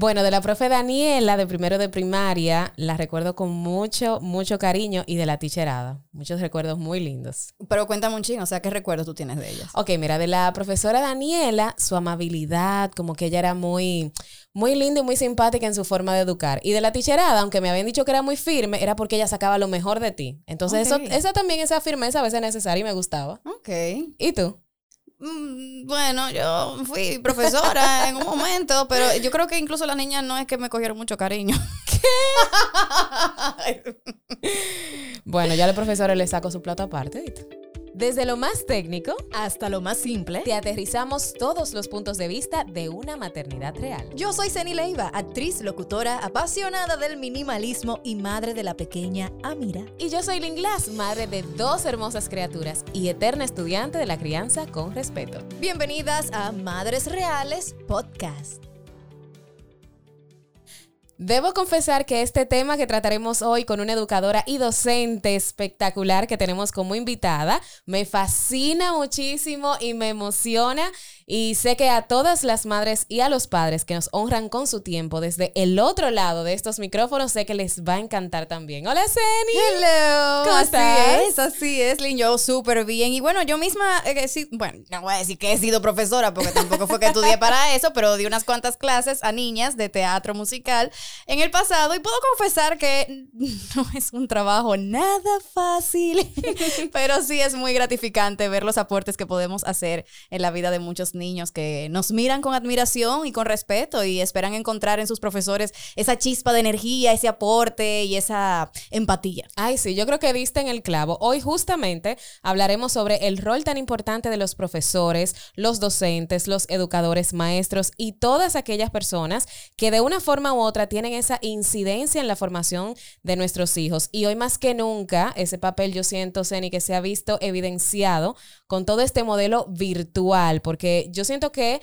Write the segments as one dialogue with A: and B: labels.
A: Bueno, de la profe Daniela, de primero de primaria, la recuerdo con mucho, mucho cariño y de la ticherada. Muchos recuerdos muy lindos.
B: Pero cuéntame un ching, o sea, ¿qué recuerdos tú tienes de ella?
A: Ok, mira, de la profesora Daniela, su amabilidad, como que ella era muy, muy linda y muy simpática en su forma de educar. Y de la ticherada, aunque me habían dicho que era muy firme, era porque ella sacaba lo mejor de ti. Entonces, eso, esa también, esa firmeza a veces es necesaria y me gustaba.
B: Ok.
A: ¿Y tú?
B: Mm, bueno, yo fui profesora en un momento, pero yo creo que incluso las niñas no es que me cogieron mucho cariño.
A: ¿Qué? bueno, ya el profesor le saco su plato aparte. Desde lo más técnico
B: hasta lo más simple,
A: te aterrizamos todos los puntos de vista de una maternidad real.
B: Yo soy Ceni Leiva, actriz, locutora, apasionada del minimalismo y madre de la pequeña Amira.
A: Y yo soy Lynn Glass, madre de dos hermosas criaturas y eterna estudiante de la crianza con respeto.
B: Bienvenidas a Madres Reales Podcast.
A: Debo confesar que este tema que trataremos hoy con una educadora y docente espectacular que tenemos como invitada me fascina muchísimo y me emociona y sé que a todas las madres y a los padres que nos honran con su tiempo desde el otro lado de estos micrófonos, sé que les va a encantar también. Hola, Seni.
B: Hello.
A: ¿Cómo
B: así
A: estás?
B: es, así es, Lynn. Yo súper bien. Y bueno, yo misma, he sido, bueno, no voy a decir que he sido profesora porque tampoco fue que estudié para eso, pero di unas cuantas clases a niñas de teatro musical en el pasado y puedo confesar que no es un trabajo nada fácil, pero sí es muy gratificante ver los aportes que podemos hacer en la vida de muchos niños que nos miran con admiración y con respeto y esperan encontrar en sus profesores esa chispa de energía, ese aporte y esa empatía.
A: Ay, sí, yo creo que diste en el clavo. Hoy justamente hablaremos sobre el rol tan importante de los profesores, los docentes, los educadores, maestros y todas aquellas personas que de una forma u otra tienen esa incidencia en la formación de nuestros hijos. Y hoy más que nunca, ese papel yo siento, Ceni, que se ha visto evidenciado con todo este modelo virtual, porque yo siento que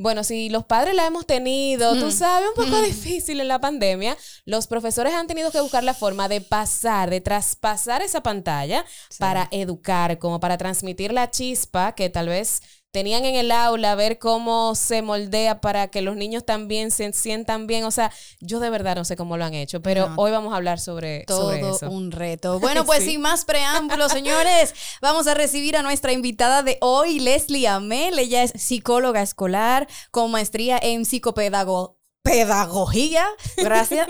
A: bueno, si los padres la hemos tenido, tú sabes, un poco difícil en la pandemia, los profesores han tenido que buscar la forma de pasar, de traspasar esa pantalla sí. para educar, como para transmitir la chispa que tal vez tenían en el aula, ver cómo se moldea para que los niños también se sientan bien. O sea, yo de verdad no sé cómo lo han hecho, pero no. hoy vamos a hablar sobre,
B: todo
A: sobre eso.
B: un reto. Bueno, pues sí. sin más preámbulos, señores, vamos a recibir a nuestra invitada de hoy, Leslie Amel. Ella es psicóloga escolar con maestría en psicopedagogía pedagogía, gracias,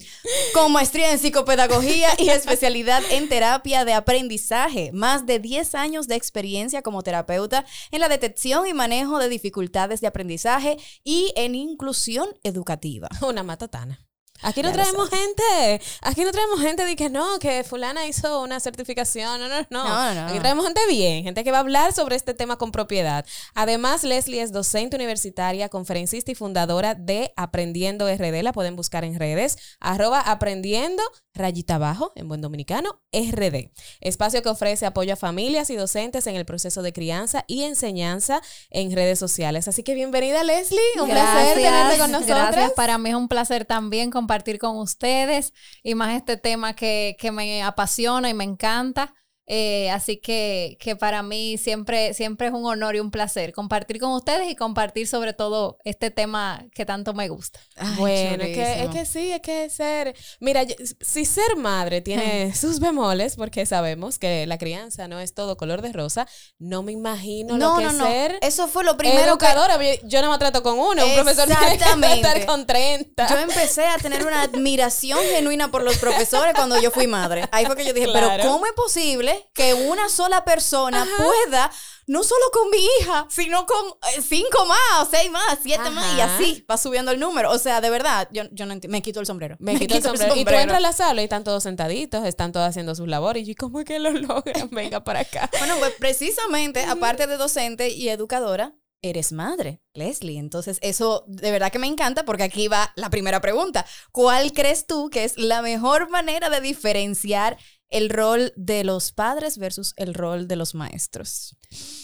B: con maestría en psicopedagogía y especialidad en terapia de aprendizaje, más de 10 años de experiencia como terapeuta en la detección y manejo de dificultades de aprendizaje y en inclusión educativa.
A: Una matatana. Aquí no traemos gente. Aquí no traemos gente de que no, que fulana hizo una certificación. No, no, no.
B: no, no.
A: Aquí traemos gente bien, gente que va a hablar sobre este tema con propiedad. Además, Leslie es docente universitaria, conferencista y fundadora de Aprendiendo RD. La pueden buscar en redes. Arroba aprendiendo, rayita abajo, en buen dominicano, RD. Espacio que ofrece apoyo a familias y docentes en el proceso de crianza y enseñanza en redes sociales. Así que bienvenida, Leslie. Un
C: Gracias.
A: placer tenerte con nosotros.
C: Gracias. Para mí es un placer también compartir con ustedes y más este tema que, que me apasiona y me encanta. Eh, así que, que para mí siempre, siempre es un honor y un placer compartir con ustedes y compartir sobre todo este tema que tanto me gusta.
A: Ay, bueno, es que, es que, sí, es que ser, mira, yo, si ser madre tiene sus bemoles, porque sabemos que la crianza no es todo color de rosa, no me imagino
B: no,
A: lo que
B: no,
A: es
B: no.
A: ser
B: Eso fue lo primero
A: educadora. Que... Yo no me trato con uno, un profesor tiene que estar con 30.
B: Yo empecé a tener una admiración genuina por los profesores cuando yo fui madre. Ahí fue que yo dije,
A: Claro.
B: pero ¿cómo es posible que una sola persona
A: Ajá.
B: pueda, no solo con mi hija, sino con eh, cinco más, seis más, siete más, y
A: Ajá.
B: así va subiendo el número? O sea, de verdad, yo, yo no enti- me quito el sombrero.
A: Me quito el sombrero. Y tú entras a la sala y están todos sentaditos, están todos haciendo sus labores. Y yo, ¿cómo es que lo logran? Venga para acá.
B: Bueno, pues precisamente, aparte de docente y educadora, eres madre, Leslie. Entonces, eso de verdad que me encanta porque aquí va la primera pregunta. ¿Cuál crees tú que es la mejor manera de diferenciar el rol de los padres versus el rol de los maestros?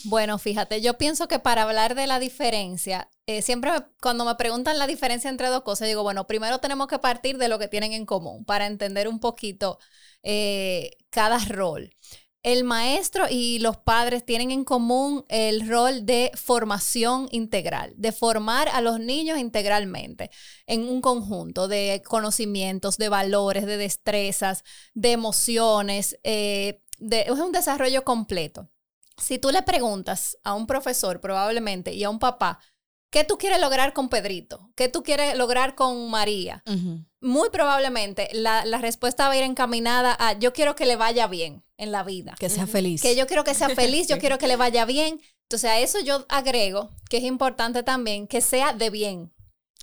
C: Bueno, fíjate, yo pienso que para hablar de la diferencia, eh, siempre cuando me preguntan la diferencia entre dos cosas, digo, bueno, primero tenemos que partir de lo que tienen en común para entender un poquito eh, cada rol. El maestro y los padres tienen en común el rol de formación integral, de formar a los niños integralmente en un conjunto de conocimientos, de valores, de destrezas, de emociones. Eh, es un desarrollo completo. Si tú le preguntas a un profesor probablemente y a un papá, ¿qué tú quieres lograr con Pedrito? ¿Qué tú quieres lograr con María? Muy probablemente la, respuesta va a ir encaminada a yo quiero que le vaya bien en la vida.
B: Que sea feliz.
C: Que yo quiero que sea feliz, yo quiero que le vaya bien. Entonces a eso yo agrego que es importante también que sea de bien,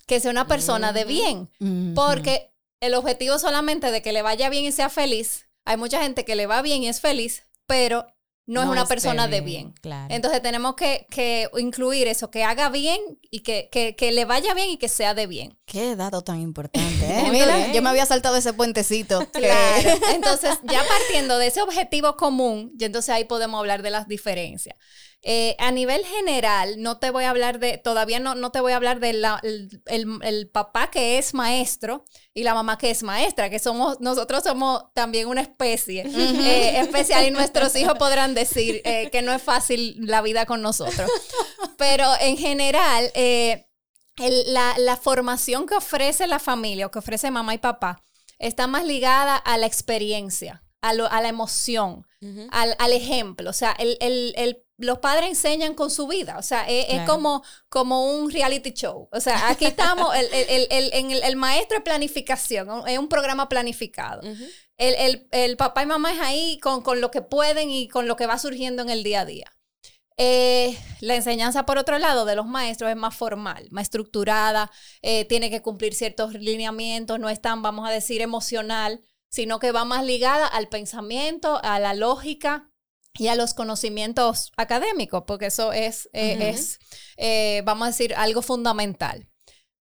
C: que sea una persona de bien, porque el objetivo solamente de que le vaya bien y sea feliz, hay mucha gente que le va bien y es feliz, pero no, es una persona de bien. Entonces tenemos que, incluir eso, que haga bien y que, que, le vaya bien y que sea de bien.
B: Qué dato tan importante. ¿eh? Mira, yo me había saltado ese puentecito.
C: Claro. Entonces, ya partiendo de ese objetivo común, y entonces ahí podemos hablar de las diferencias. Eh, a nivel general, no te voy a hablar de, todavía no, no te voy a hablar del el, el, papá que es maestro y la mamá que es maestra, que somos, nosotros somos también una especie eh, especial y nuestros hijos podrán decir eh, que no es fácil la vida con nosotros. Pero en general, la, la formación que ofrece la familia o que ofrece mamá y papá está más ligada a la experiencia, a, lo, a la emoción, al, al, ejemplo. O sea, el, el, el los padres enseñan con su vida, o sea, es, como, como un reality show. O sea, aquí estamos, el, el, el, maestro de planificación, es un programa planificado. el, papá y mamá es ahí con, con, lo que pueden y con lo que va surgiendo en el día a día. Eh, la enseñanza, por otro lado, de los maestros es más formal, más estructurada, eh, tiene que cumplir ciertos lineamientos, no es tan, vamos a decir, emocional, sino que va más ligada al pensamiento, a la lógica y a los conocimientos académicos, porque eso es, eh, es eh, vamos a decir, algo fundamental.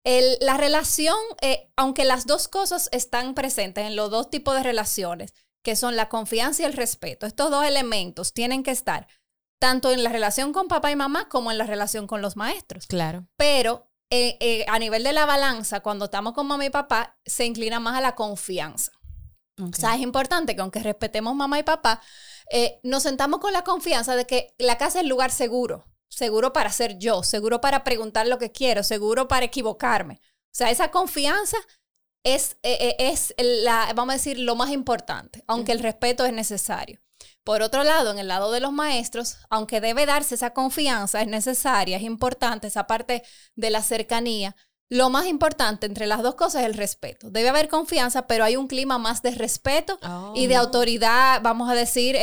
C: la relación, eh, aunque las dos cosas están presentes en los dos tipos de relaciones, que son la confianza y el respeto, estos dos elementos tienen que estar tanto en la relación con papá y mamá como en la relación con los maestros.
A: Claro.
C: Pero a nivel de la balanza, cuando estamos con mamá y papá, se inclina más a la confianza. O sea, es importante que aunque respetemos mamá y papá, eh, nos sentamos con la confianza de que la casa es el lugar seguro, seguro para ser yo, seguro para preguntar lo que quiero, seguro para equivocarme. O sea, esa confianza es, eh, eh, es la, vamos a decir, lo más importante, aunque el respeto es necesario. Por otro lado, en el lado de los maestros, aunque debe darse esa confianza, es necesaria, es importante esa parte de la cercanía, lo más importante entre las dos cosas es el respeto. Debe haber confianza, pero hay un clima más de respeto y de oh. autoridad, vamos a decir, eh,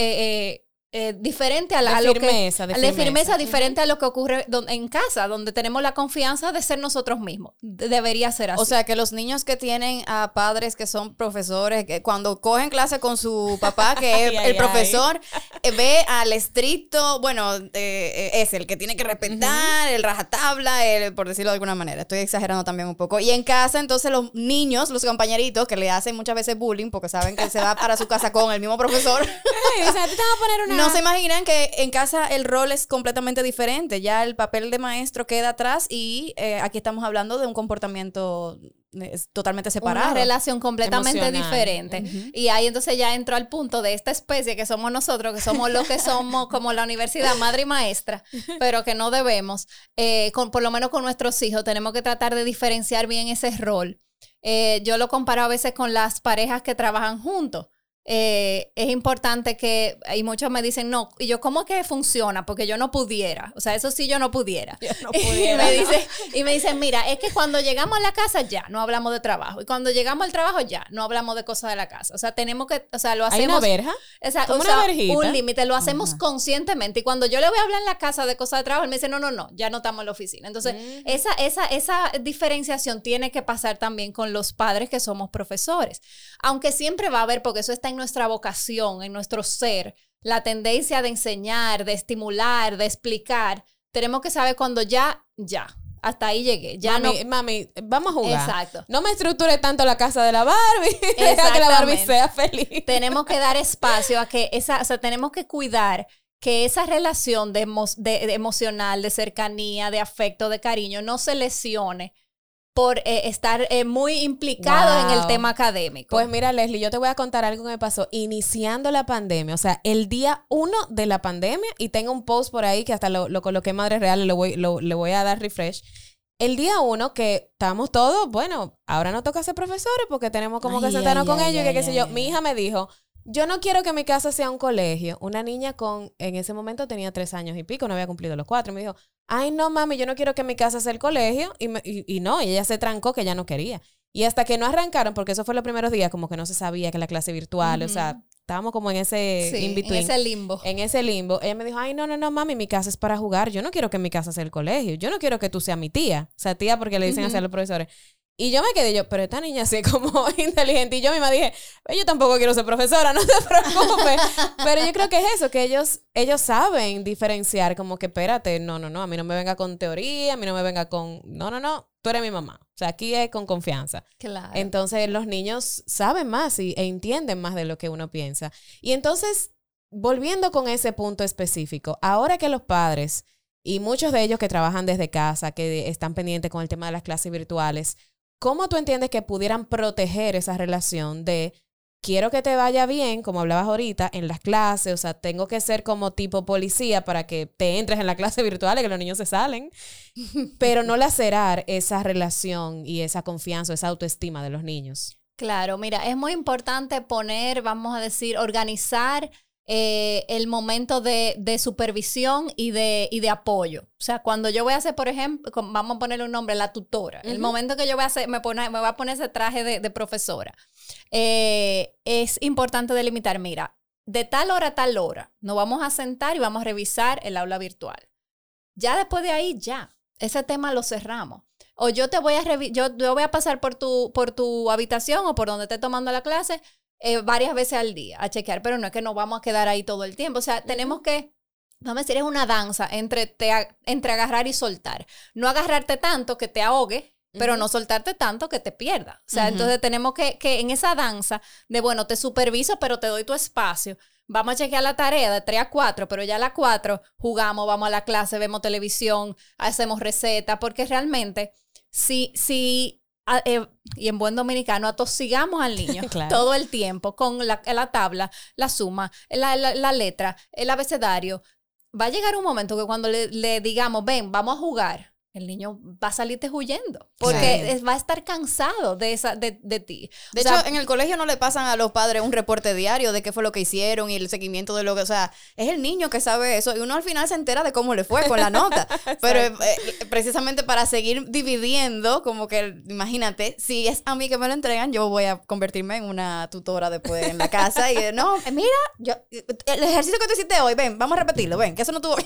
C: eh, eh, diferente a, la, firmeza, que, de firmeza. diferente a lo que ocurre en casa, donde tenemos la confianza de ser nosotros mismos. debería ser así.
B: O sea, que los niños que tienen a padres que son profesores, que cuando cogen clase con su papá, que es el profesor, eh, ve al estricto, bueno, eh, es el que tiene que respetar, el rajatabla, el, por decirlo de alguna manera. Estoy exagerando también un poco. Y en casa, entonces los niños, los compañeritos, que le hacen muchas veces bullying porque saben que se va para su casa con el mismo profesor.
A: o sea, te vas a poner una
B: no se imaginan que en casa el rol es completamente diferente. Ya el papel de maestro queda atrás y eh, aquí estamos hablando de un comportamiento eh, totalmente separado.
C: Una relación completamente diferente. Y ahí entonces ya entró al punto de esta especie que somos nosotros, que somos los que somos como la universidad madre y maestra, pero que no debemos, eh, con, por lo menos con nuestros hijos, tenemos que tratar de diferenciar bien ese rol. yo lo comparo a veces con las parejas que trabajan juntos. Eh, es importante que, y muchos me dicen, no, y yo, ¿cómo que funciona? Porque yo no pudiera, o sea, eso sí yo no pudiera. Y, me dice, y me dicen, mira, es que cuando llegamos a la casa ya, no hablamos de trabajo, y cuando llegamos al trabajo ya, no hablamos de cosas de la casa, o sea, tenemos que, o sea, lo hacemos...
A: ¿Hay una verja?
C: O sea, un límite, lo hacemos conscientemente, y cuando yo le voy a hablar en la casa de cosas de trabajo, él me dice, no, no, no, ya no estamos en la oficina. Entonces, esa, esa, esa diferenciación tiene que pasar también con los padres que somos profesores, aunque siempre va a haber, porque eso está en nuestra vocación, en nuestro ser, la tendencia de enseñar, de estimular, de explicar, tenemos que saber cuando ya, ya, hasta ahí llegué. Ya
A: mami, no... mami, vamos a jugar. Exacto. No me estructure tanto la casa de la Barbie. Deja que la Barbie sea feliz.
C: Tenemos que dar espacio a que esa, o sea, tenemos que cuidar que esa relación de emocional, de cercanía, de afecto, de cariño, no se lesione por eh, estar eh, muy implicado en el tema académico.
A: Pues mira, Leslie, yo te voy a contar algo que me pasó iniciando la pandemia, o sea, el día uno de la pandemia, y tengo un post por ahí que hasta lo, lo coloqué en Madre Real, lo voy, lo- le voy a dar refresh. El día uno que estamos todos, bueno, ahora no toca ser profesores porque tenemos como que sentarnos
B: ay,
A: con
B: ay,
A: ellos y que qué sé yo. Mi hija me dijo, yo no quiero que mi casa sea un colegio. Una niña con, en ese momento tenía tres años y pico, no había cumplido los cuatro. Y me dijo, ay, no, mami, yo no quiero que mi casa sea el colegio. Y, me- y, y no, y ella se trancó que ella no quería. Y hasta que no arrancaron, porque eso fue los primeros días, como que no se sabía que la clase virtual, o sea, estábamos como en ese
C: sí,
A: in
C: en ese limbo.
A: En ese limbo, ella me dijo, ay, no, no, no, mami, mi casa es para jugar. Yo no quiero que mi casa sea el colegio. Yo no quiero que tú seas mi tía. O sea, tía porque le dicen así a los profesores. Y yo me quedé yo, pero esta niña es como inteligente. Y yo misma dije, "Pues yo tampoco quiero ser profesora, no te preocupes. pero yo creo que es eso, que ellos, ellos saben diferenciar como que, espérate, no, no, no, a mí no me venga con teoría, a mí no me venga con, no, no, no, tú eres mi mamá. O sea, aquí es con confianza.
C: Claro.
A: Entonces los niños saben más y, e entienden más de lo que uno piensa. Y entonces, volviendo con ese punto específico, ahora que los padres y muchos de ellos que trabajan desde casa, que están pendientes con el tema de las clases virtuales, ¿cómo tú entiendes que pudieran proteger esa relación de quiero que te vaya bien, como hablabas ahorita, en las clases, o sea, tengo que ser como tipo policía para que te entres en la clase virtual y que los niños se salen, pero no lacerar esa relación y esa confianza, esa autoestima de los niños?
C: Claro, mira, es muy importante poner, vamos a decir, organizar eh, el momento de, de supervisión y de, y de apoyo. O sea, cuando yo voy a hacer, por ejemplo, vamos a ponerle un nombre, la tutora. El momento que yo voy a hacer, me, pone, me voy a poner ese traje de, de profesora. eh, es importante delimitar, mira, de tal hora a tal hora, nos vamos a sentar y vamos a revisar el aula virtual. Ya después de ahí, ya, ese tema lo cerramos. O yo te voy a yo, yo voy a pasar por tu, por tu habitación o por donde esté tomando la clase eh, varias veces al día a chequear, pero no es que nos vamos a quedar ahí todo el tiempo. O sea, tenemos que, vamos a decir, es una danza entre, te, entre agarrar y soltar. No agarrarte tanto que te ahogue, pero no soltarte tanto que te pierda. O sea, entonces tenemos que, que en esa danza de, bueno, te superviso, pero te doy tu espacio. Vamos a chequear la tarea de 3 a 4, pero ya a las 4 jugamos, vamos a la clase, vemos televisión, hacemos recetas, porque realmente si, si a- eh, y en buen dominicano, atosigamos al niño
A: Claro.
C: todo el tiempo con la, la tabla, la suma, la, la- la letra, el abecedario. Va a llegar un momento que cuando le, le digamos, ven, vamos a jugar, el niño va a salirte huyendo porque
B: Claro.
C: es- va a estar cansado de, esa, de, de ti.
B: De
C: O sea,
B: hecho, en el colegio no le pasan a los padres un reporte diario de qué fue lo que hicieron y el seguimiento de lo que, o sea, es el niño que sabe eso y uno al final se entera de cómo le fue con la nota. Pero eh, precisamente para seguir dividiendo, como que imagínate, si es a mí que me lo entregan, yo voy a convertirme en una tutora después en la casa y no, eh, mira, yo el ejercicio que tú hiciste hoy, ven, vamos a repetirlo, ven, que eso no tuvo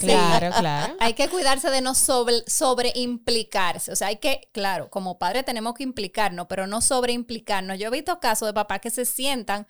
A: Claro, claro.
C: hay que cuidarse de no sobre, sobre implicarse. O sea, hay que, claro, como padre tenemos que implicarnos, pero no sobre implicarnos. Yo he visto casos de papás que se sientan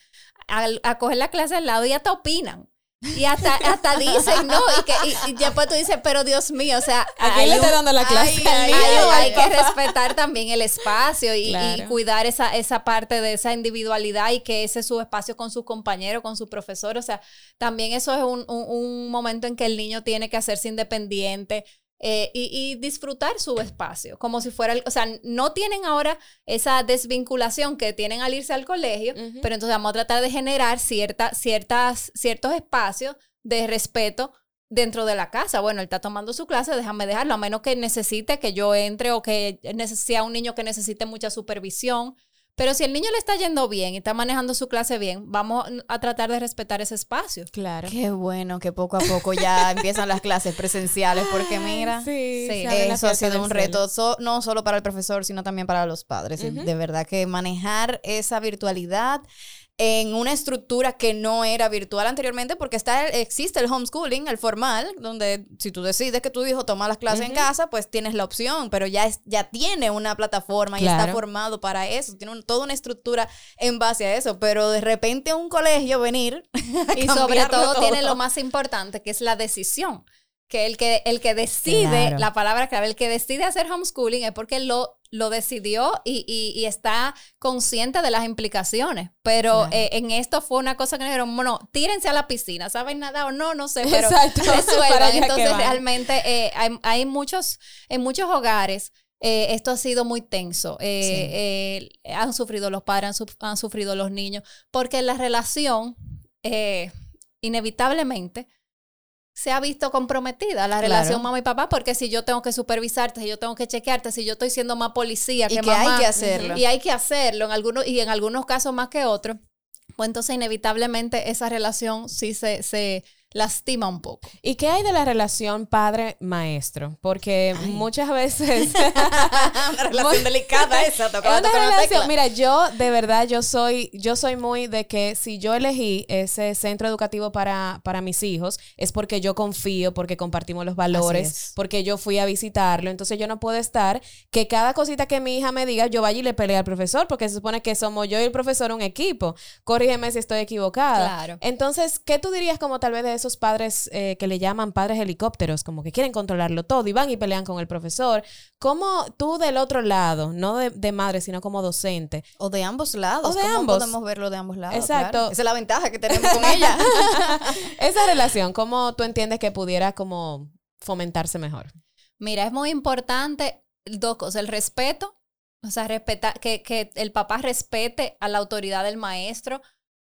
C: a, a coger la clase al lado y hasta opinan. Y hasta, hasta dicen, ¿no? Y, que, y, y después tú dices, pero Dios mío, o sea,
A: ¿A quién
C: hay
A: le está dando la clase?
B: Ay, ay,
C: hay, que respetar también el espacio y, cuidar esa, esa parte de esa individualidad y que ese es su espacio con sus compañeros, con su profesor. O sea, también eso es un, un- un momento en que el niño tiene que hacerse independiente. Eh, y, y disfrutar su espacio, como si fuera, el- o sea, no tienen ahora esa desvinculación que tienen al irse al colegio, pero entonces vamos a tratar de generar cierta, ciertas, ciertos espacios de respeto dentro de la casa. Bueno, él está tomando su clase, déjame dejarlo, a menos que necesite que yo entre o que sea un niño que necesite mucha supervisión. Pero si el niño le está yendo bien y está manejando su clase bien, vamos a tratar de respetar ese espacio.
A: Claro.
B: Qué bueno que poco a poco ya empiezan las clases presenciales, porque mira,
A: Sí,
C: Sí.
A: la
B: eso ha sido un reto, so- no solo para el profesor, sino también para los padres. De verdad que manejar esa virtualidad en una estructura que no era virtual anteriormente, porque está existe el homeschooling, el formal, donde si tú decides que tu hijo toma las clases en
A: Ujú.
B: casa, pues tienes la opción, pero ya, es, ya tiene una plataforma y está formado para eso, tiene un- toda una estructura en base a eso, pero de repente a un colegio venir
C: Y sobre
B: cambiarlo
C: todo, tiene lo más importante, que es la decisión. Que el que, el que decide,
A: Claro.
C: la palabra clave, el que decide hacer homeschooling es porque lo, lo decidió y, y- y está consciente de las implicaciones. Pero
A: Claro.
C: eh, en esto fue una cosa que nos dijeron, bueno, tírense a la piscina, ¿saben nada o no? No sé, pero resuelvan. Entonces, realmente eh, hay, hay muchos, en muchos hogares eh, esto ha sido muy tenso. Han sufrido los padres, han, su- han sufrido los niños, porque la relación, inevitablemente, se ha visto comprometida, la
B: Claro.
C: relación mamá y papá, porque si yo tengo que supervisarte, si yo tengo que chequearte, si yo estoy siendo más policía
B: Y
C: que,
B: que hay
C: mamá,
B: que hacerlo.
C: y hay que hacerlo en algunos, y en algunos casos más que otros, pues entonces inevitablemente esa relación sí se, se lastima un poco.
A: ¿Y qué hay de la relación padre-maestro? Porque muchas veces...
B: una relación delicada esa,
A: Es una relación,
B: tecla.
A: mira, yo de verdad, yo soy, yo soy muy de que si yo elegí ese centro educativo para, para mis hijos, es porque yo confío, porque compartimos los valores,
B: es.
A: porque yo fui a visitarlo. Entonces yo no puedo estar que cada cosita que mi hija me diga, yo vaya y le pelee al profesor, porque se supone que somos yo y el profesor un equipo. Corrígeme si estoy equivocada.
C: Claro.
A: Entonces, ¿qué tú dirías como tal vez de esos padres eh, que le llaman padres helicópteros, como que quieren controlarlo todo y van y pelean con el profesor? ¿Cómo tú del otro lado, no de, de madre, sino como docente,
B: O de ambos lados.
A: O de
B: ¿Cómo
A: ambos.
B: podemos verlo de ambos lados?
A: Exacto.
B: claro. Esa es la ventaja que tenemos con ella.
A: esa relación, cómo tú entiendes que pudiera como fomentarse mejor?
C: Mira, es muy importante dos cosas, el respeto, o sea, respeta, que, que el papá respete a la autoridad del maestro,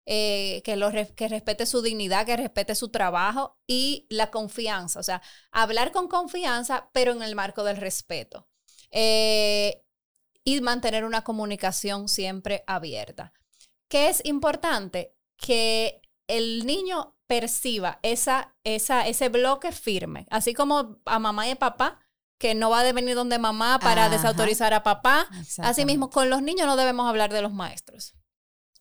C: eh, que, lo, que respete su dignidad, que respete su trabajo y la confianza, o sea, hablar con confianza, pero en el marco del respeto. Eh, y mantener una comunicación siempre abierta. ¿Qué es importante? Que el niño perciba esa, esa, ese bloque firme, así como a mamá y a papá, que no va a venir donde mamá para
B: Ajá.
C: desautorizar a papá. Asimismo, con los niños no debemos hablar de los maestros.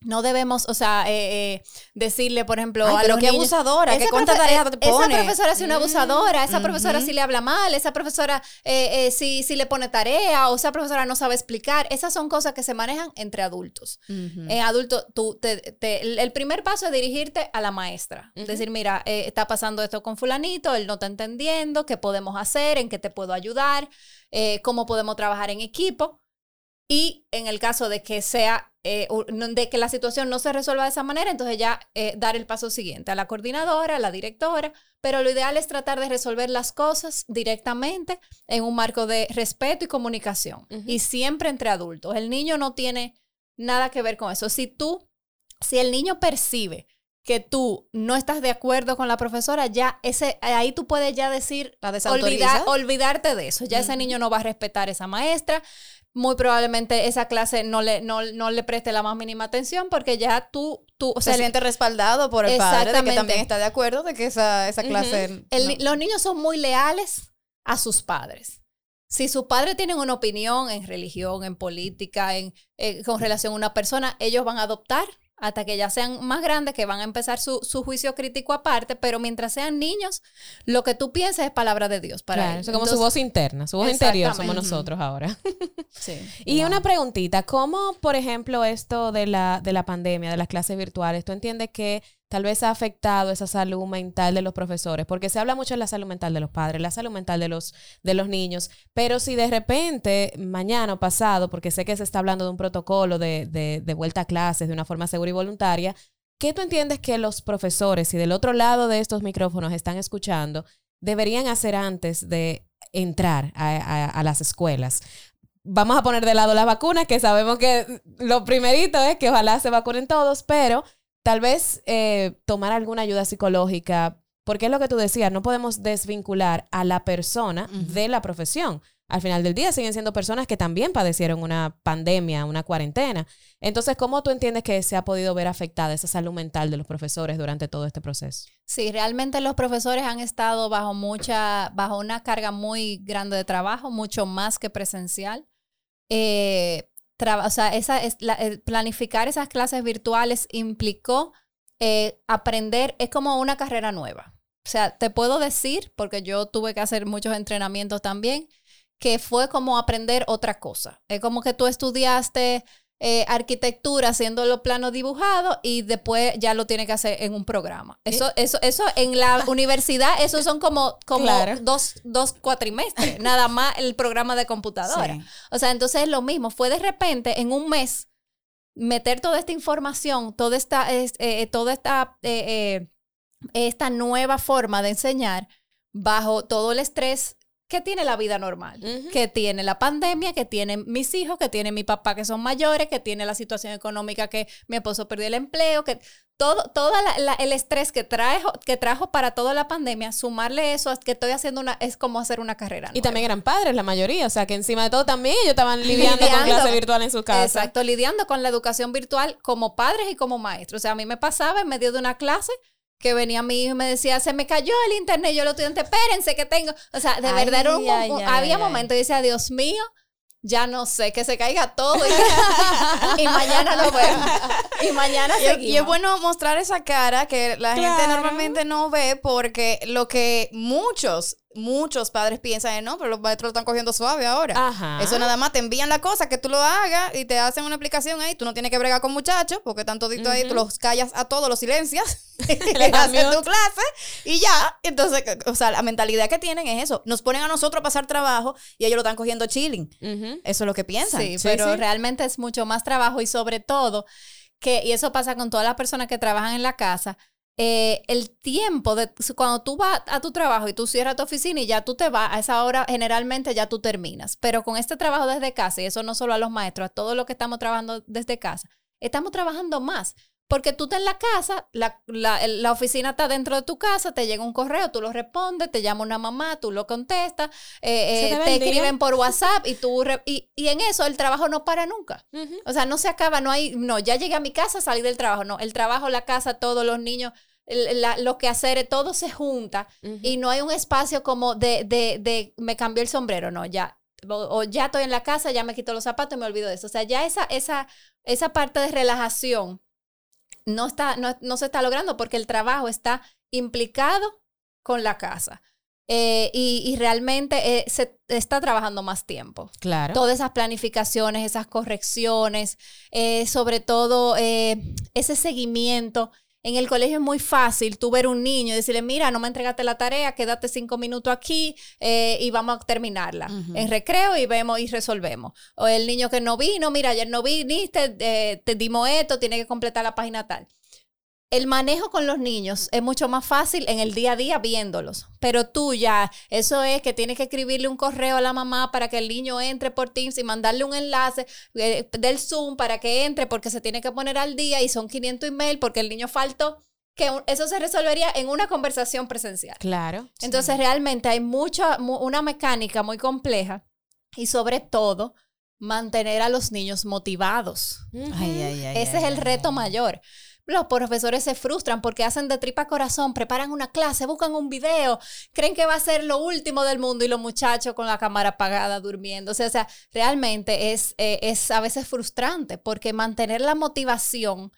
C: No debemos, o sea, eh, eh, decirle, por ejemplo,
B: Ay,
C: a los
B: qué
C: niños,
B: abusadora, qué
C: esa
B: cuánta tarea
C: eh,
B: te pone.
C: Esa profesora es una
B: Mm,
C: abusadora, esa profesora
B: ujú.
C: sí le habla mal, esa profesora eh, eh, sí, sí le pone tarea, o esa profesora no sabe explicar. Esas son cosas que se manejan entre adultos.
B: Ujú.
C: En adulto, tú te- te- el primer paso es dirigirte a la maestra. Decir, mira, eh, está pasando esto con fulanito, él no está entendiendo, ¿qué podemos hacer? ¿En qué te puedo ayudar? Eh, ¿Cómo podemos trabajar en equipo? Y en el caso de que sea, eh, de que la situación no se resuelva de esa manera, entonces ya eh, dar el paso siguiente a la coordinadora, a la directora, pero lo ideal es tratar de resolver las cosas directamente en un marco de respeto y comunicación. Y siempre entre adultos. El niño no tiene nada que ver con eso. Si tú, si el niño percibe que tú no estás de acuerdo con la profesora, ya ese, ahí tú puedes ya decir,
B: La
C: olvidar, olvidarte de eso. Ya ese niño no va a respetar a esa maestra. Muy probablemente esa clase no le, no, no le preste la más mínima atención porque ya tú, tú o
B: se
C: sea,
B: siente respaldado por el padre de que también está de acuerdo de que esa, esa clase...
C: el
B: no.
C: ni- los niños son muy leales a sus padres. Si sus padres tienen una opinión en religión, en política, en, eh, con relación a una persona, ellos van a adoptar hasta que ya sean más grandes, que van a empezar su, su juicio crítico aparte, pero mientras sean niños, lo que tú pienses es palabra de Dios para
A: Claro,
C: ellos.
A: como su voz interna, su voz interior somos nosotros ahora.
B: Sí.
A: Y
B: Wow.
A: una preguntita, ¿cómo, por ejemplo, esto de la, de la pandemia, de las clases virtuales, tú entiendes que tal vez ha afectado esa salud mental de los profesores? Porque se habla mucho de la salud mental de los padres, la salud mental de los, de los niños, pero si de repente, mañana o pasado, porque sé que se está hablando de un protocolo de, de, vuelta a clases de una forma segura y voluntaria, ¿qué tú entiendes que los profesores, si del otro lado de estos micrófonos están escuchando, deberían hacer antes de entrar a, a- a las escuelas? Vamos a poner de lado las vacunas, que sabemos que lo primerito es que ojalá se vacunen todos, pero tal vez eh, tomar alguna ayuda psicológica, porque es lo que tú decías, no podemos desvincular a la persona de la profesión. Al final del día siguen siendo personas que también padecieron una pandemia, una cuarentena. Entonces, ¿cómo tú entiendes que se ha podido ver afectada esa salud mental de los profesores durante todo este proceso?
C: Sí, realmente los profesores han estado bajo mucha, bajo una carga muy grande de trabajo, mucho más que presencial. Eh, o sea, esa es la- el planificar esas clases virtuales implicó eh, aprender, es como una carrera nueva. O sea, te puedo decir, porque yo tuve que hacer muchos entrenamientos también, que fue como aprender otra cosa. Es como que tú estudiaste eh, arquitectura haciendo los planos dibujados y después ya lo tienes que hacer en un programa. Eso, eso, eso en la universidad, eso son como, como
A: Claro.
C: dos, dos cuatrimestres, nada más el programa de computadora.
B: Sí.
C: O sea, entonces es lo mismo. Fue de repente en un mes meter toda esta información, toda esta, es- eh, toda esta, eh, eh, esta nueva forma de enseñar bajo todo el estrés que tiene la vida normal,
A: Ujú.
C: que tiene la pandemia, que tienen mis hijos, que tiene mi papá que son mayores, que tiene la situación económica que mi esposo perdió el empleo, que todo, todo el estrés que trajo, que trajo para toda la pandemia, sumarle eso a que estoy haciendo una, es como hacer una carrera.
A: Y
C: nueva.
A: también eran padres la mayoría, o sea que encima de todo también ellos estaban lidiando, con
C: Lidiando.
A: clase virtual en su casa.
C: Exacto, lidiando con la educación virtual como padres y como maestros. O sea, a mí me pasaba en medio de una clase que venía mi hijo y me decía, se me cayó el internet, yo los estudiantes, espérense que tengo. O sea, de
B: Ay,
C: verdad era un-
B: ay,
C: un-
B: ay,
C: había momentos y decía, Dios mío, ya no sé, que se caiga todo y, y mañana lo vemos. Y mañana seguimos.
B: y es bueno mostrar esa cara que la gente normalmente no ve porque lo que muchos, muchos padres piensan no, pero los maestros lo están cogiendo suave ahora.
A: Ajá.
B: Eso nada más te envían la cosa, que tú lo hagas y te hacen una explicación ahí. Tú no tienes que bregar con muchachos porque están toditos ahí, tú los callas a todos, los silencias,
A: Le das
B: haces tu clase y ya. Entonces, o sea, la mentalidad que tienen es eso. Nos ponen a nosotros a pasar trabajo y ellos lo están cogiendo chilling. Eso es lo que piensan.
C: Sí,
A: Sí,
C: pero
A: sí.
C: realmente es mucho más trabajo y sobre todo que, y eso pasa con todas las personas que trabajan en la casa, eh, el tiempo de cuando tú vas a tu trabajo y tú cierras tu oficina y ya tú te vas, a esa hora generalmente ya tú terminas. Pero con este trabajo desde casa, y eso no solo a los maestros, a todos los que estamos trabajando desde casa, estamos trabajando más. Porque tú estás en la casa, la, la- oficina está dentro de tu casa, te llega un correo, tú lo respondes, te llama una mamá, tú lo contestas, eh, eh,
A: te
C: escriben por WhatsApp y tú re- y, y en eso el trabajo no para nunca. O sea, no se acaba, no hay, no, ya llegué a mi casa, salí del trabajo, no, el trabajo, la casa, todos los niños, la- lo que hacer, todo se junta y no hay un espacio como de, de, de me cambió el sombrero, no, ya, o, o ya estoy en la casa, ya me quito los zapatos y me olvido de eso. O sea, ya esa, esa, esa parte de relajación no, está, no, no se está logrando porque el trabajo está implicado con la casa. Eh, y, y realmente eh, se está trabajando más tiempo
A: Claro.
C: todas esas planificaciones, esas correcciones, eh, sobre todo ese seguimiento. En el colegio es muy fácil tú ver un niño y decirle, mira, no me entregaste la tarea, quédate cinco minutos aquí eh, y vamos a terminarla. En recreo y vemos y resolvemos. O el niño que no vino, mira, ayer no viniste, eh, te dimos esto, tiene que completar la página tal. El manejo con los niños es mucho más fácil en el día a día viéndolos. Pero tú ya, eso es que tienes que escribirle un correo a la mamá para que el niño entre por Teams y mandarle un enlace eh, del Zoom para que entre porque se tiene que poner al día y son 500 email porque el niño faltó. Que eso se resolvería en una conversación presencial.
A: Claro.
C: Entonces realmente hay mucha, mu- una mecánica muy compleja y sobre todo mantener a los niños motivados.
B: Ay, ay, ay,
C: Ese es el reto
B: ay.
C: mayor. Los profesores se frustran porque hacen de tripa corazón, preparan una clase, buscan un video, creen que va a ser lo último del mundo y los muchachos con la cámara apagada durmiendo. O sea, o sea, realmente es, eh, es a veces frustrante porque mantener la motivación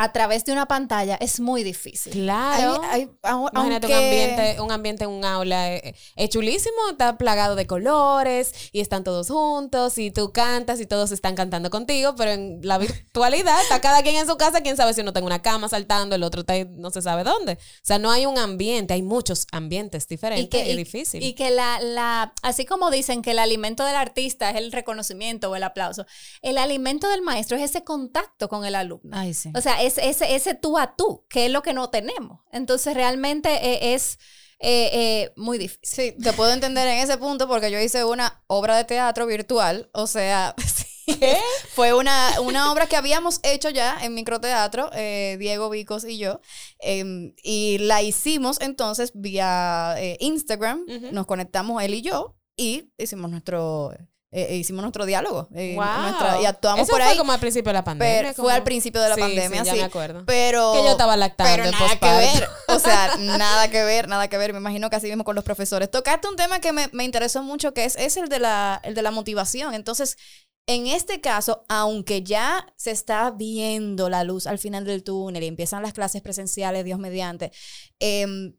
C: a través de una pantalla es muy difícil.
A: Claro.
B: Hay- hay- au-
A: Imagínate un
B: aunque-
A: ambiente, un ambiente en un aula eh, es chulísimo, está plagado de colores y están todos juntos y tú cantas y todos están cantando contigo, pero en la virtualidad está cada quien en su casa, quién sabe si uno está en una cama saltando, el otro está no se sabe dónde. O sea, no hay un ambiente, hay muchos ambientes diferentes y, es difícil.
C: Y que la, la, así como dicen que el alimento del artista es el reconocimiento o el aplauso, el alimento del maestro es ese contacto con el alumno.
B: Ay, sí.
C: O sea, es ese, ese tú a tú, que es lo que no tenemos. Entonces, realmente eh, es eh, eh, muy difícil.
B: Sí, te puedo entender en ese punto porque yo hice una obra de teatro virtual, o sea, fue una, una obra que habíamos hecho ya en microteatro, eh, Diego Vicos y yo, em, y la hicimos entonces vía Instagram, nos conectamos él y yo y hicimos nuestro, eh, hicimos nuestro diálogo eh,
A: Wow.
B: nuestra- y actuamos
A: Eso
B: por
A: fue
B: ahí.
A: como al principio de la pandemia.
B: pero fue al principio de la
A: Sí,
B: pandemia,
A: sí, ya
B: sí.
A: me acuerdo.
B: Pero
A: Que yo estaba lactando
B: pero
A: en
B: nada que ver. O sea, nada que ver, nada que ver. Me imagino que así mismo con los profesores. Tocaste un tema que me, me interesó mucho, que es, es el, de la, el de la motivación. Entonces, en este caso, aunque ya se está viendo la luz al final del túnel y empiezan las clases presenciales, Dios mediante, em,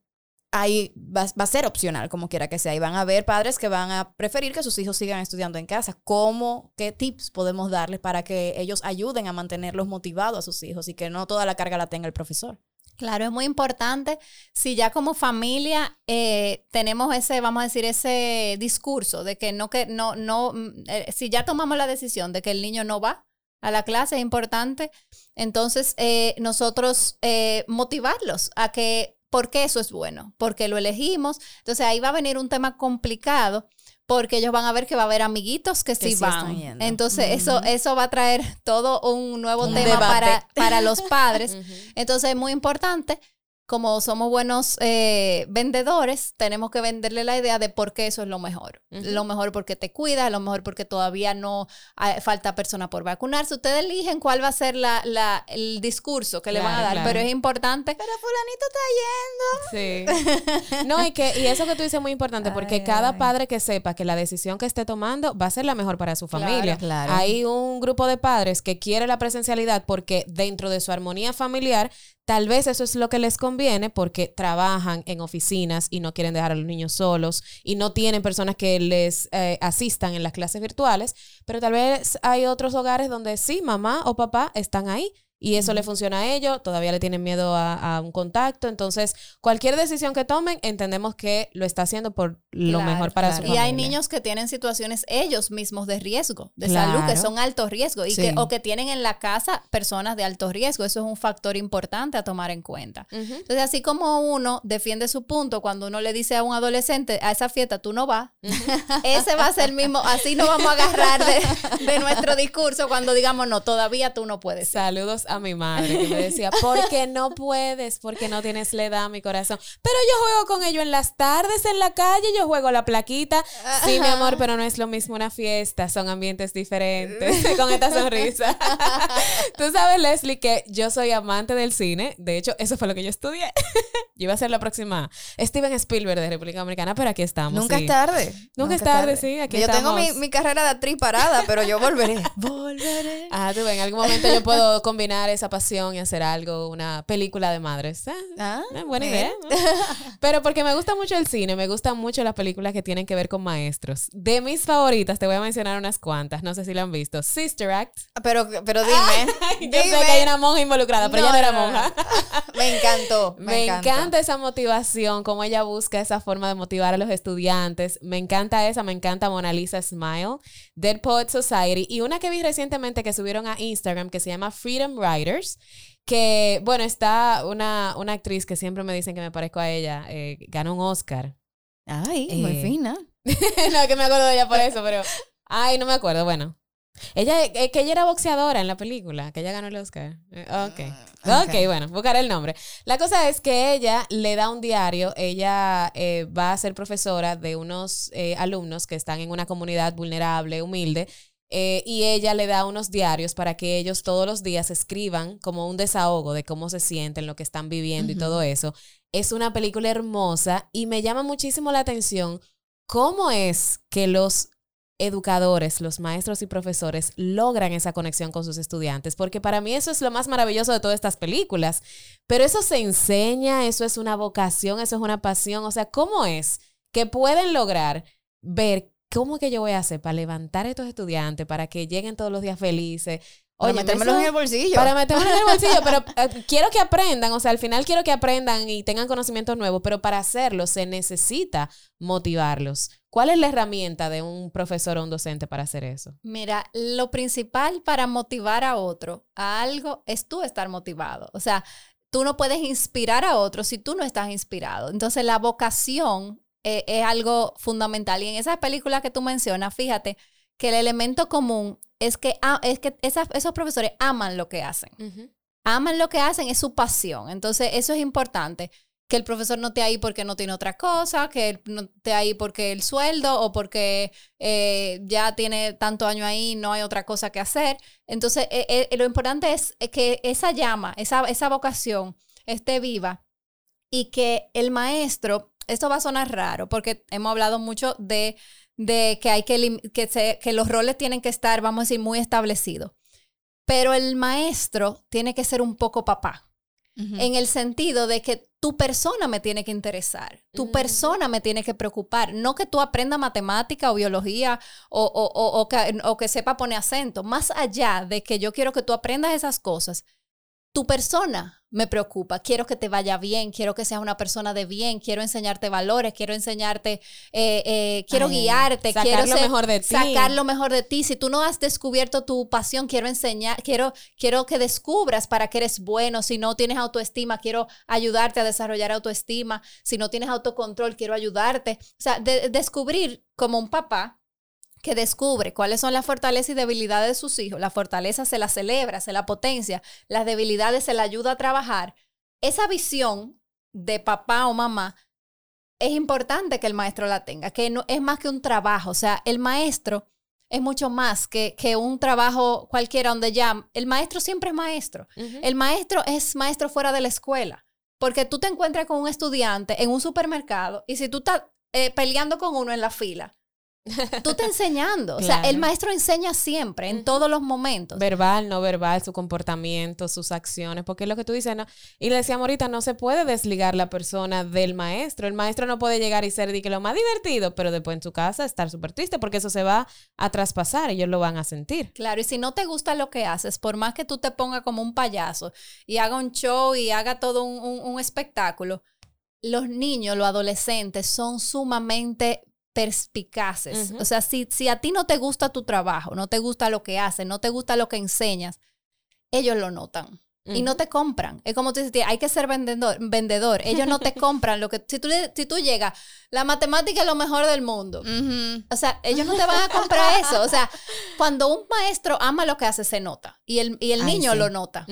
B: ahí va, va a ser opcional, como quiera que sea. Y van a haber padres que van a preferir que sus hijos sigan estudiando en casa. ¿Cómo, qué tips podemos darles para que ellos ayuden a mantenerlos motivados a sus hijos y que no toda la carga la tenga el profesor?
C: Claro, es muy importante si ya como familia eh, tenemos ese, vamos a decir, ese discurso de que no, que no, no, mm, eh, si ya tomamos la decisión de que el niño no va a la clase, es importante, entonces eh, nosotros motivarlos a que ¿Por qué eso es bueno? Porque lo elegimos. Entonces ahí va a venir un tema complicado porque ellos van a ver que va a haber amiguitos que, sí, van. Entonces eso, eso va a traer todo un nuevo
B: Un
C: tema
B: debate.
C: para, para los padres. Entonces es muy importante, como somos buenos eh, vendedores, tenemos que venderle la idea de por qué eso es lo mejor. Lo mejor porque te cuida, lo mejor porque todavía no hay- falta persona por vacunarse. Ustedes eligen cuál va a ser la, la- el discurso que le van a dar,
A: claro.
C: pero es importante.
B: Pero fulanito está
A: Sí. No, y que y eso que tú dices es muy importante porque
B: Ay,
A: cada
B: ay.
A: padre que sepa que la decisión que esté tomando va a ser la mejor para su
C: Claro,
A: familia.
B: claro.
A: Hay un grupo de padres que quiere la presencialidad porque dentro de su armonía familiar Tal vez eso es lo que les conviene porque trabajan en oficinas y no quieren dejar a los niños solos y no tienen personas que les eh, asistan en las clases virtuales, pero tal vez hay otros hogares donde sí, mamá o papá están ahí y eso le funciona a ellos, todavía le tienen miedo a, a un contacto, entonces cualquier decisión que tomen entendemos que lo está haciendo por lo
C: Claro,
A: mejor para
B: claro.
A: su
C: Y
A: familia.
C: hay niños que tienen situaciones ellos mismos de riesgo, de
A: Claro.
C: salud, que son alto riesgo y
B: Sí.
C: que, o que tienen en la casa personas de alto riesgo. Eso es un factor importante a tomar en cuenta. Entonces, así como uno defiende su punto cuando uno le dice a un adolescente, a esa fiesta tú no vas, ese va a ser el mismo, así no vamos a agarrar de, de nuestro discurso cuando digamos, no, todavía tú no puedes.
A: Saludos a mi madre que me decía, porque no puedes, porque no tienes la edad, mi corazón. Pero yo juego con ellos en las tardes, en la calle, yo juego la plaquita. Sí, mi amor, pero no es lo mismo una fiesta, son ambientes diferentes. con esta sonrisa. Tú sabes, Leslie, que yo soy amante del cine. De hecho, eso fue lo que yo estudié. yo iba a ser la próxima Steven Spielberg de República Dominicana, pero aquí estamos.
B: Nunca
A: sí.
B: es tarde.
A: Nunca es tarde, sí, aquí
B: Yo tengo mi, mi carrera de actriz parada, pero yo volveré. volveré.
A: Ah, tú ves, en algún momento yo puedo combinar esa pasión y hacer algo, una película de madres. Ah,
B: Ah,
A: eh, buena idea. ¿no? Pero porque me gusta mucho el cine, me gustan mucho las películas que tienen que ver con maestros. De mis favoritas, te voy a mencionar unas cuantas, no sé si la han visto. Sister Act.
B: Pero, pero dime.
A: Yo sé que hay una monja involucrada, pero
B: No,
A: ella no era
B: no,
A: monja.
B: Me encantó. Me,
A: Me
B: encanta.
A: encanta esa motivación, cómo ella busca esa forma de motivar a los estudiantes. Me encanta esa, me encanta Mona Lisa Smile, Dead Poet Society y una que vi recientemente que subieron a Instagram que se llama Freedom Writers, que bueno, está una, una actriz que siempre me dicen que me parezco a ella, eh, ganó un Oscar.
B: Ay, muy
A: Eh,
B: fina.
A: no, que me acuerdo de ella por eso, pero... Ay, no me acuerdo, bueno. Ella, eh, que ella era boxeadora en la película, que ella ganó el Oscar. Eh, ok.
B: Ah,
A: ok, bueno, buscaré el nombre. La cosa es que ella le da un diario, ella va a ser profesora de unos alumnos que están en una comunidad vulnerable, humilde, eh, y ella le da unos diarios para que ellos todos los días escriban como un desahogo de cómo se sienten, lo que están viviendo y todo eso. Es una película hermosa y me llama muchísimo la atención cómo es que los educadores, los maestros y profesores logran esa conexión con sus estudiantes, porque para mí eso es lo más maravilloso de todas estas películas. Pero eso se enseña, eso es una vocación, eso es una pasión, o sea, ¿cómo es que pueden lograr ver cómo que yo voy a hacer para levantar a estos estudiantes, para que lleguen todos los días felices?
B: Para
A: Oye,
B: metérmelos en el bolsillo.
A: para metérmelo en el bolsillo, pero eh, quiero que aprendan, o sea, al final quiero que aprendan y tengan conocimientos nuevos, pero para hacerlo se necesita motivarlos. ¿Cuál es la herramienta de un profesor o un docente para hacer eso?
C: Mira, lo principal para motivar a otro a algo es tú estar motivado. O sea, tú no puedes inspirar a otro si tú no estás inspirado. Entonces, la vocación eh, es algo fundamental. Y en esas películas que tú mencionas, fíjate que el elemento común es que, ah, es que esas- esos profesores aman lo que hacen. Aman lo que hacen, es su pasión. Entonces, eso es importante. Que el profesor no esté ahí porque no tiene otra cosa, que él no esté ahí porque el sueldo o porque eh, ya tiene tanto año ahí, no hay otra cosa que hacer. Entonces, eh, eh, lo importante es que esa llama, esa, esa vocación esté viva y que el maestro, esto va a sonar raro porque hemos hablado mucho de, de que hay que, que, se- que los roles tienen que estar, vamos a decir, muy establecidos. Pero el maestro tiene que ser un poco papá en el sentido de que tu persona me tiene que interesar, tu persona me tiene que preocupar, no que tú aprendas matemática o biología o, o- o- o que, o que sepa poner acento, más allá de que yo quiero que tú aprendas esas cosas, tu persona me preocupa. Quiero que te vaya bien, quiero que seas una persona de bien, quiero enseñarte valores, quiero enseñarte, eh, eh, quiero
A: Ay,
C: guiarte,
A: sacar
C: quiero
A: lo
C: ser-
A: mejor de ti.
C: sacar lo mejor de ti. Si tú no has descubierto tu pasión, quiero enseñar, quiero, quiero que descubras para qué eres bueno. Si no tienes autoestima, quiero ayudarte a desarrollar autoestima. Si no tienes autocontrol, quiero ayudarte. O sea, de- descubrir como un papá que descubre cuáles son las fortalezas y debilidades de sus hijos. La fortaleza se la celebra, se la potencia, las debilidades se la ayuda a trabajar. Esa visión de papá o mamá es importante que el maestro la tenga, que no es más que un trabajo. O sea, el maestro es mucho más que, que un trabajo cualquiera donde ya el maestro siempre es maestro. El maestro es maestro fuera de la escuela, porque tú te encuentras con un estudiante en un supermercado y si tú estás eh, peleando con uno en la fila, tú estás enseñando. O sea, el maestro enseña siempre, en todos los momentos.
A: verbal, no verbal, su comportamiento, sus acciones, porque es lo que tú dices, ¿no? Y le decíamos ahorita, no se puede desligar la persona del maestro. El maestro no puede llegar y ser de que lo más divertido, pero después en su casa estar súper triste, porque eso se va a traspasar, ellos lo van a sentir.
C: Claro, y si no te gusta lo que haces, por más que tú te pongas como un payaso y haga un show y haga todo un, un- un espectáculo, los niños, los adolescentes son sumamente perspicaces.
A: Ujú.
C: O sea, si, si a ti no te gusta tu trabajo, no te gusta lo que haces, no te gusta lo que enseñas, ellos lo notan. Y no te compran. Es como tú dices, hay que ser vendedor. vendedor. Ellos no te compran lo que... Si tú, si tú llegas, la matemática es lo mejor del mundo. O sea, ellos no te van a comprar eso. O sea, cuando un maestro ama lo que hace, se nota. Y el, y el
B: Ay,
C: niño
B: sí.
C: lo nota.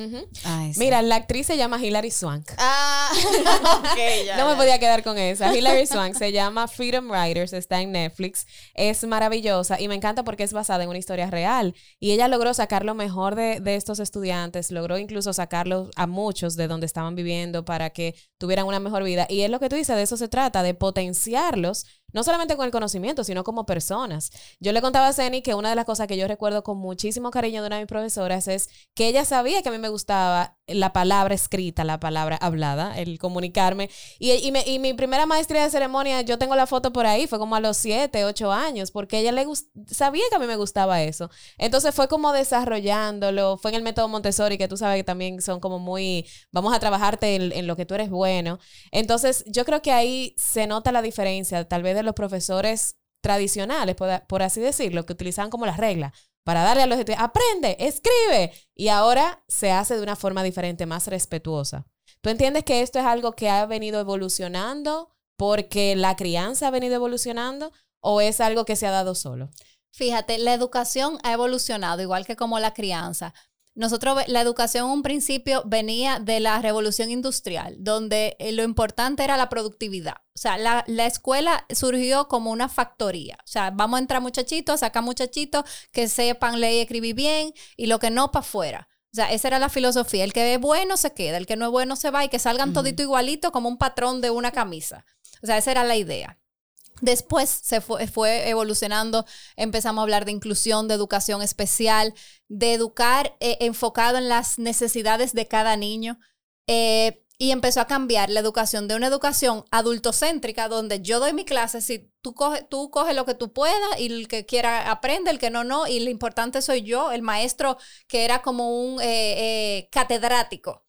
B: Ay, sí.
A: Mira, la actriz se llama Hilary Swank.
B: Ah, ok, ya,
A: no me podía quedar con esa. Hilary Swank se llama Freedom Riders, está en Netflix. Es maravillosa y me encanta porque es basada en una historia real. Y ella logró sacar lo mejor de, de estos estudiantes, logró incluso sacarlos a muchos de donde estaban viviendo para que tuvieran una mejor vida. Y es lo que tú dices, de eso se trata, de potenciarlos, no solamente con el conocimiento, sino como personas. Yo le contaba a Zeni que una de las cosas que yo recuerdo con muchísimo cariño de una de mis profesoras es que ella sabía que a mí me gustaba la palabra escrita, la palabra hablada, el comunicarme. Y, y, mi primera maestría de ceremonia, yo tengo la foto por ahí, fue como a los 7, 8 años, porque ella le sabía que a mí me gustaba eso. Entonces fue como desarrollándolo, fue en el método Montessori, que tú sabes que también son como muy, vamos a trabajarte en, en lo que tú eres bueno. Entonces yo creo que ahí se nota la diferencia, tal vez de los profesores tradicionales, por, así decirlo, que utilizaban como las reglas para darle a los estudiantes, aprende, escribe, y ahora se hace de una forma diferente, más respetuosa. ¿Tú entiendes que esto es algo que ha venido evolucionando porque la crianza ha venido evolucionando o es algo que se ha dado solo?
C: Fíjate, la educación ha evolucionado, igual que como la crianza. Nosotros, la educación en un principio venía de la revolución industrial, donde eh, lo importante era la productividad. O sea, la, la escuela surgió como una factoría. O sea, vamos a entrar muchachitos, sacar muchachitos que sepan leer y escribir bien y lo que no para afuera. O sea, esa era la filosofía. El que es bueno se queda, el que no es bueno se va y que salgan todito igualito como un patrón de una camisa. O sea, esa era la idea. Después se fue, fue evolucionando, empezamos a hablar de inclusión, de educación especial, de educar eh, enfocado en las necesidades de cada niño. eh, y empezó a cambiar la educación de una educación adultocéntrica, donde yo doy mi clase, si tú coges tú coge lo que tú puedas y el que quiera aprende, el que no, no, y lo importante soy yo, el maestro que era como un eh, catedrático.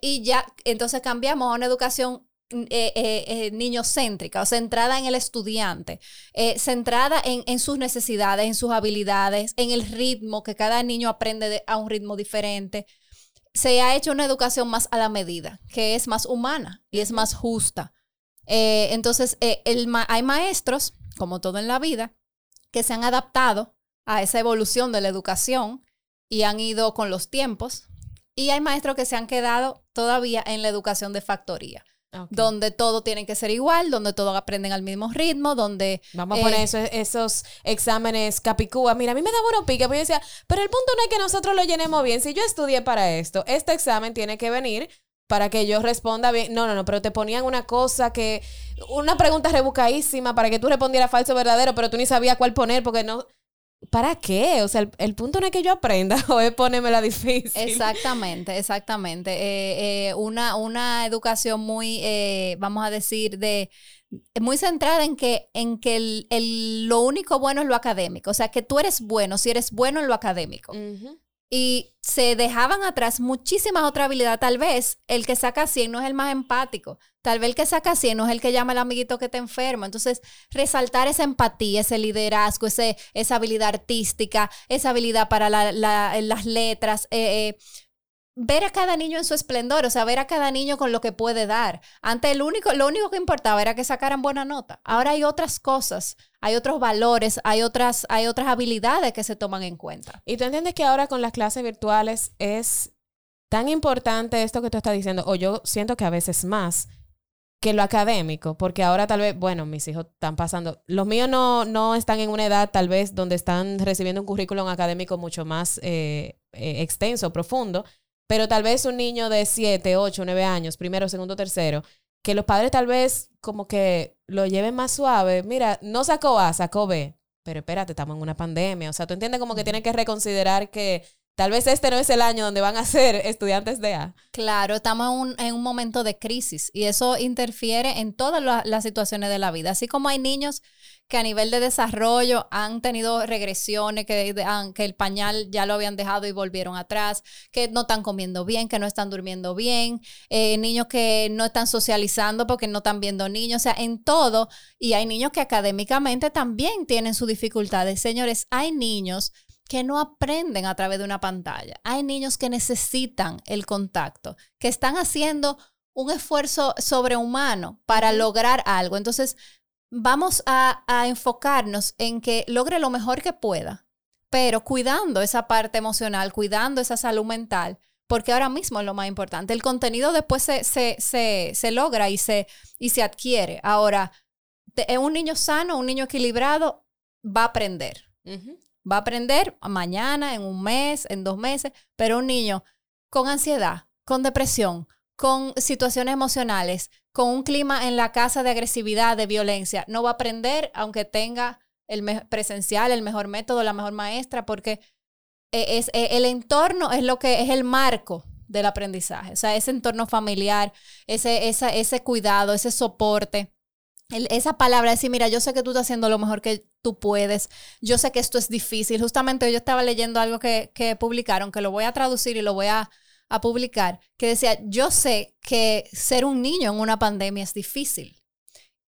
C: Y ya, entonces cambiamos a una educación eh, eh, eh, niñocéntrica, o centrada en el estudiante, eh, centrada en, sus necesidades, en sus habilidades, en el ritmo, que cada niño aprende de- a un ritmo diferente. Se ha hecho una educación más a la medida, que es más humana y es más justa. Eh, entonces, el hay maestros, como todo en la vida, que se han adaptado a esa evolución de la educación y han ido con los tiempos. Y hay maestros que se han quedado todavía en la educación de factoría, Donde todo tiene que ser igual, donde todos aprenden al mismo ritmo, donde
A: Vamos a
C: Eh,
A: poner eso- esos exámenes capicúa. Mira, a mí me daba uno pique, porque yo decía, pero el punto no es que nosotros lo llenemos bien. Si yo estudié para esto, este examen tiene que venir para que yo responda bien. No, no, no, pero te ponían una cosa que, una pregunta rebuscadísima para que tú respondieras falso o verdadero, pero tú ni sabías cuál poner porque no... ¿Para qué? O sea, el, el punto no es que yo aprenda o es ponérmela difícil.
C: Exactamente, exactamente. Eh, eh, una, una educación muy, eh, vamos a decir, de muy centrada en que, en que el, el- lo único bueno es lo académico. O sea, que tú eres bueno si eres bueno en lo académico. Y se dejaban atrás muchísimas otras habilidades. Tal vez el que saca 100 no es el más empático. Tal vez el que saca 100 no es el que llama al amiguito que te enferma. Entonces, resaltar esa empatía, ese liderazgo, ese, esa habilidad artística, esa habilidad para las letras, eh, eh, ver a cada niño en su esplendor, o sea, ver a cada niño con lo que puede dar. Antes el único, lo único que importaba era que sacaran buena nota. Ahora hay otras cosas, hay otros valores, hay otras, hay otras habilidades que se toman en cuenta.
A: Y tú entiendes que ahora con las clases virtuales es tan importante esto que tú estás diciendo, o yo siento que a veces más que lo académico, porque ahora tal vez, bueno, mis hijos están pasando, los míos no, no están en una edad tal vez donde están recibiendo un currículum académico mucho más eh, eh, extenso, profundo, pero tal vez un niño de 7, 8, 9 años, primero, segundo, tercero, que los padres tal vez como que lo lleven más suave. Mira, no sacó A, sacó B. Pero espérate, estamos en una pandemia. O sea, tú entiendes como que tiene que reconsiderar que Tal vez este no es el año donde van a ser estudiantes de A.
C: Claro, estamos en un, momento de crisis y eso interfiere en todas las situaciones de la vida. Así como hay niños que a nivel de desarrollo han tenido regresiones, que, que el pañal ya lo habían dejado y volvieron atrás, que no están comiendo bien, que no están durmiendo bien, eh, niños que no están socializando porque no están viendo niños, o sea, en todo. Y hay niños que académicamente también tienen sus dificultades. Señores, hay niños que no aprenden a través de una pantalla. Hay niños que necesitan el contacto, que están haciendo un esfuerzo sobrehumano para lograr algo. Entonces, vamos a, enfocarnos en que logre lo mejor que pueda, pero cuidando esa parte emocional, cuidando esa salud mental, porque ahora mismo es lo más importante. El contenido después se, se, logra y se, y se adquiere. Ahora, un niño sano, un niño equilibrado, va a aprender. Va a aprender mañana, en un mes, en dos meses, pero un niño con ansiedad, con depresión, con situaciones emocionales, con un clima en la casa de agresividad, de violencia, no va a aprender aunque tenga el presencial, el mejor método, la mejor maestra, porque e, es, e, el entorno es lo que es el marco del aprendizaje, o sea, ese entorno familiar, ese, ese cuidado, ese soporte esa palabra, decir, mira, yo sé que tú estás haciendo lo mejor que tú puedes, yo sé que esto es difícil. Justamente yo estaba leyendo algo que, que publicaron, que lo voy a traducir y lo voy a, a, publicar, que decía, yo sé que ser un niño en una pandemia es difícil.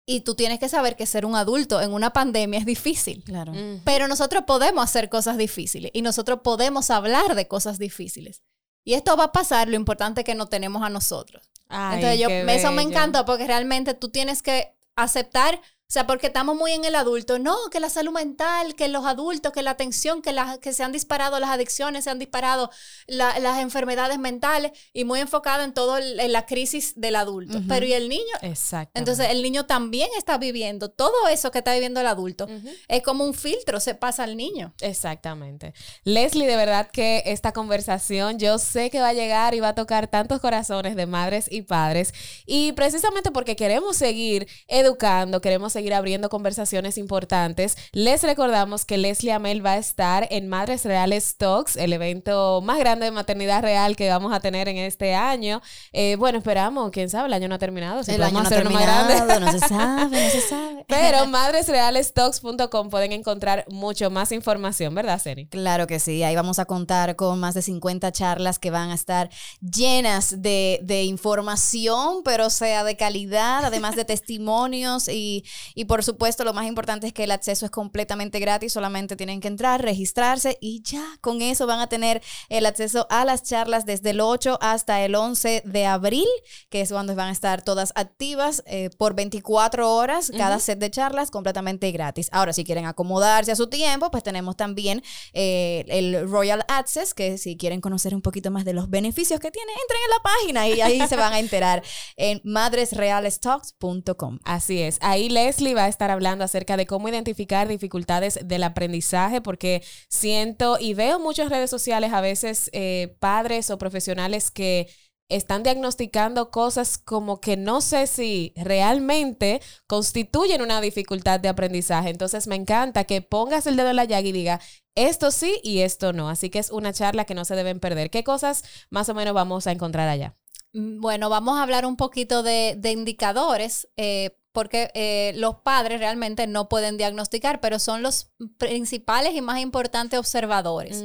C: Y tú tienes que saber que ser un adulto en una pandemia es difícil.
B: Claro.
C: Pero nosotros podemos hacer cosas difíciles y nosotros podemos hablar de cosas difíciles. Y esto va a pasar, lo importante es que no tenemos a nosotros. Entonces, yo, eso me encanta porque realmente tú tienes que aceptar o sea, porque estamos muy en el adulto. No, que la salud mental, que los adultos, que la atención, que, la, que se han disparado las adicciones, se han disparado las enfermedades mentales y muy enfocado en todo en la crisis del adulto. Pero ¿y el niño?
A: Exacto.
C: Entonces, el niño también está viviendo todo eso que está viviendo el adulto. Es como un filtro, se pasa al niño.
A: Exactamente. Leslie, de verdad que esta conversación yo sé que va a llegar y va a tocar tantos corazones de madres y padres. Y precisamente porque queremos seguir educando, queremos seguir abriendo conversaciones importantes. Les recordamos que Leslie Amel va a estar en Madres Reales Talks, el evento más grande de maternidad real que vamos a tener en este año. Eh, bueno, esperamos, quién sabe, el año no ha terminado.
B: el año no ha terminado, no se sabe, no se sabe.
A: Pero madresrealestalks.com pueden encontrar mucho más información, ¿verdad, Seni?
B: Claro que sí, ahí vamos a contar con más de 50 charlas que van a estar llenas de, de información, pero sea de calidad, además de testimonios y, y por supuesto, lo más importante es que el acceso es completamente gratis, solamente tienen que entrar, registrarse y ya con eso van a tener el acceso a las charlas desde el 8 hasta el 11 de abril, que es cuando van a estar todas activas eh, por 24 horas, cada set de charlas completamente gratis. Ahora, si quieren acomodarse a su tiempo, pues tenemos también eh, el Royal Access, que si quieren conocer un poquito más de los beneficios que tiene, entren en la página y ahí se van a enterar en madresrealestalks.com.
A: Así es, ahí les Leslie va a estar hablando acerca de cómo identificar dificultades del aprendizaje, porque siento y veo muchas redes sociales a veces eh, padres o profesionales que están diagnosticando cosas como que no sé si realmente constituyen una dificultad de aprendizaje. Entonces me encanta que pongas el dedo en la llaga y diga, esto sí y esto no. Así que es una charla que no se deben perder. ¿Qué cosas más o menos vamos a encontrar allá?
C: Mm, bueno, vamos a hablar un poquito de, indicadores. Eh, porque eh, los padres realmente no pueden diagnosticar, pero son los principales y más importantes observadores.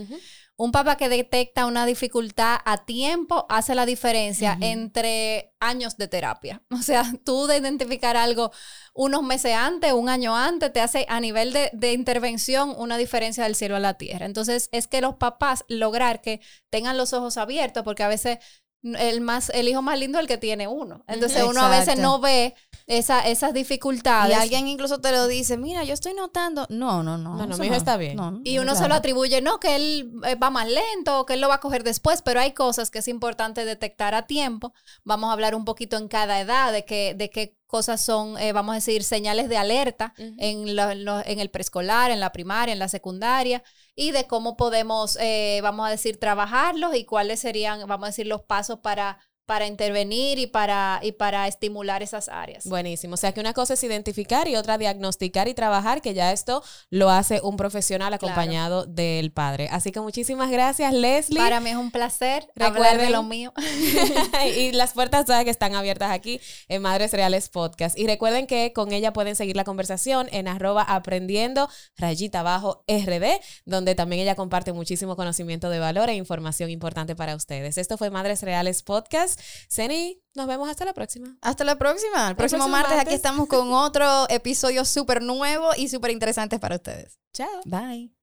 C: un papá que detecta una dificultad a tiempo hace la diferencia entre años de terapia. O sea, tú de identificar algo unos meses antes, un año antes, te hace a nivel de, de, intervención una diferencia del cielo a la tierra. Entonces, es que los papás lograr que tengan los ojos abiertos, porque a veces el, más, el hijo más lindo es el que tiene uno. Entonces uno a veces no ve esa, esas dificultades.
B: Y alguien incluso te lo dice, mira, yo estoy notando. No, no, no.
A: No, no mi hijo está bien.
C: y uno se lo atribuye, no, que él eh, va más lento, que él lo va a coger después, pero hay cosas que es importante detectar a tiempo. Vamos a hablar un poquito en cada edad de que, de qué cosas son, eh, vamos a decir, señales de alerta en, en el preescolar, en la primaria, en la secundaria, y de cómo podemos, eh, vamos a decir, trabajarlos y cuáles serían, vamos a decir, los pasos para para intervenir y para, y para estimular esas áreas.
A: Buenísimo. O sea que una cosa es identificar y otra diagnosticar y trabajar, que ya esto lo hace un profesional acompañado del padre. Así que muchísimas gracias, Leslie.
C: Para mí es un placer Recuerden, de lo mío.
A: y las puertas todas que están abiertas aquí en Madres Reales Podcast. Y recuerden que con ella pueden seguir la conversación en arroba aprendiendo rayita abajo RD, donde también ella comparte muchísimo conocimiento de valor e información importante para ustedes. Esto fue Madres Reales Podcast. Ceni, nos vemos hasta la próxima.
B: Hasta la próxima. El próximo, martes, aquí estamos con otro episodio súper nuevo y súper interesante para ustedes.
A: Chao.
B: Bye.